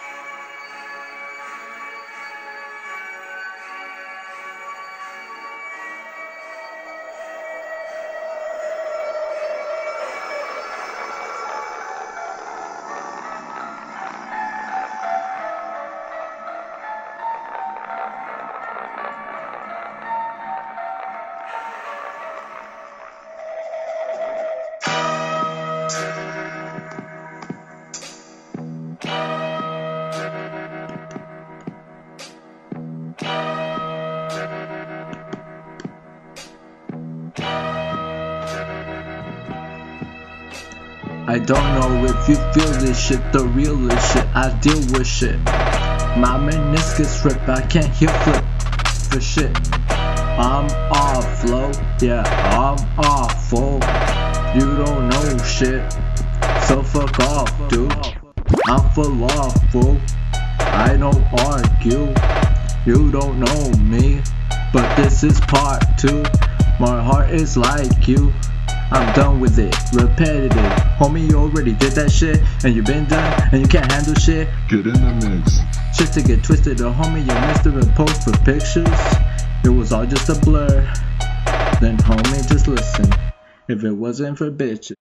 Yeah. I don't know if you feel this shit, the realest shit, I deal with shit. My meniscus rip, I can't hear flip for shit. I'm off, flow, yeah, I'm fool. You don't know shit, so fuck off, dude. I'm fool. I don't argue, you don't know me, but this is part two. My heart is like you. I'm done with it, repetitive. Homie, you already did that shit, and you been done, and you can't handle shit. Get in the mix. Shit to get twisted, or homie, you missed and post for pictures. It was all just a blur. Then homie, just listen. If it wasn't for bitches,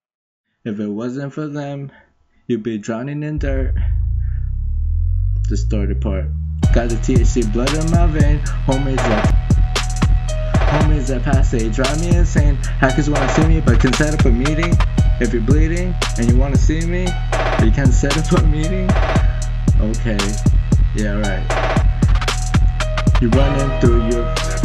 if it wasn't for them, you'd be drowning in dirt. The started part. Got the THC blood in my vein, homies like Homies that pass they drive me insane. Hackers wanna see me but can set up a meeting. If you're bleeding and you wanna see me, you can set up a meeting. Okay, yeah, right. You're running through your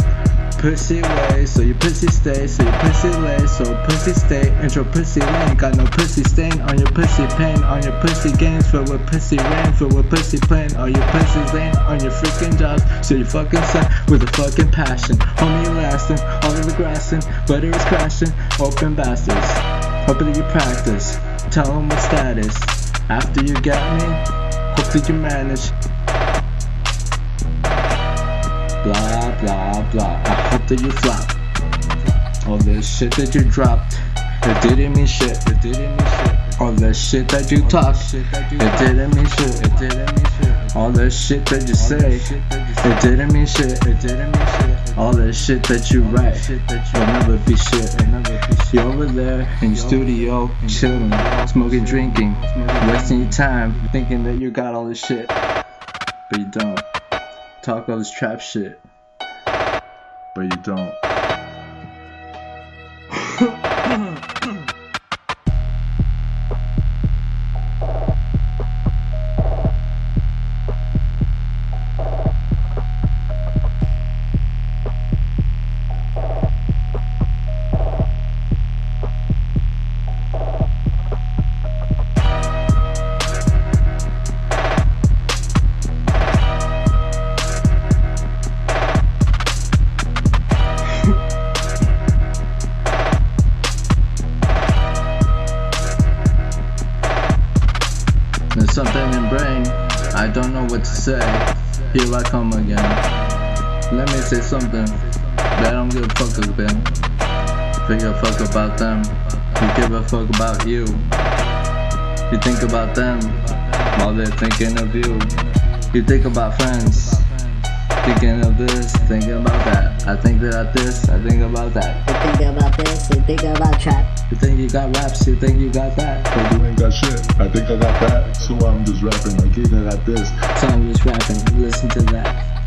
pussy way, so your pussy stay, so your pussy lay, so pussy stay, intro pussy lane, got no pussy stain on your pussy pain, on your pussy games, filled with pussy rain, filled with pussy plane, all your pussy lane, on your freaking jobs, so you fucking son with a fucking passion, homie lasting, all the grassing, butter is crashing, open bastards, hope that you practice, tell them what status, after you get me, hope that you manage, blah blah blah. I hope that you flop. All the shit that you dropped, it didn't mean shit. It didn't mean shit. All the shit that you talk, it didn't mean shit. It didn't mean shit. All the shit that you say, it didn't mean shit. It didn't mean shit. All the shit that you write, will never be shit. You're over there in your studio, chilling, smoking, drinking, wasting your time, thinking that you got all this shit, but you don't talk all this trap shit, but you don't. Don't know what to say. Here I come again. Let me say something, I don't give a fuck about. Give a fuck about them. You give a fuck about you. You think about them while they're thinking of you. You think about friends. Thinking of this, thinking about that. I think about this, I think about that. You think about this, you think about trap. You think you got raps, you think you got that. But you ain't got shit. I think I got that. So I'm just rapping I like either got this. So I'm just rapping, listen to that.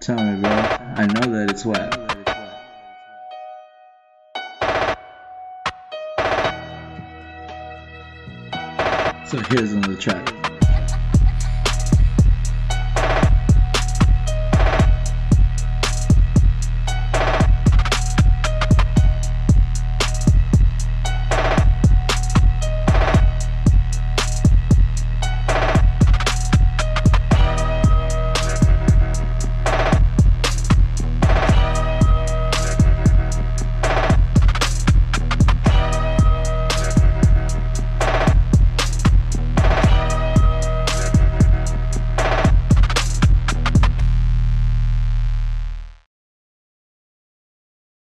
Tell me, bro. I know that it's wet. So here's another track.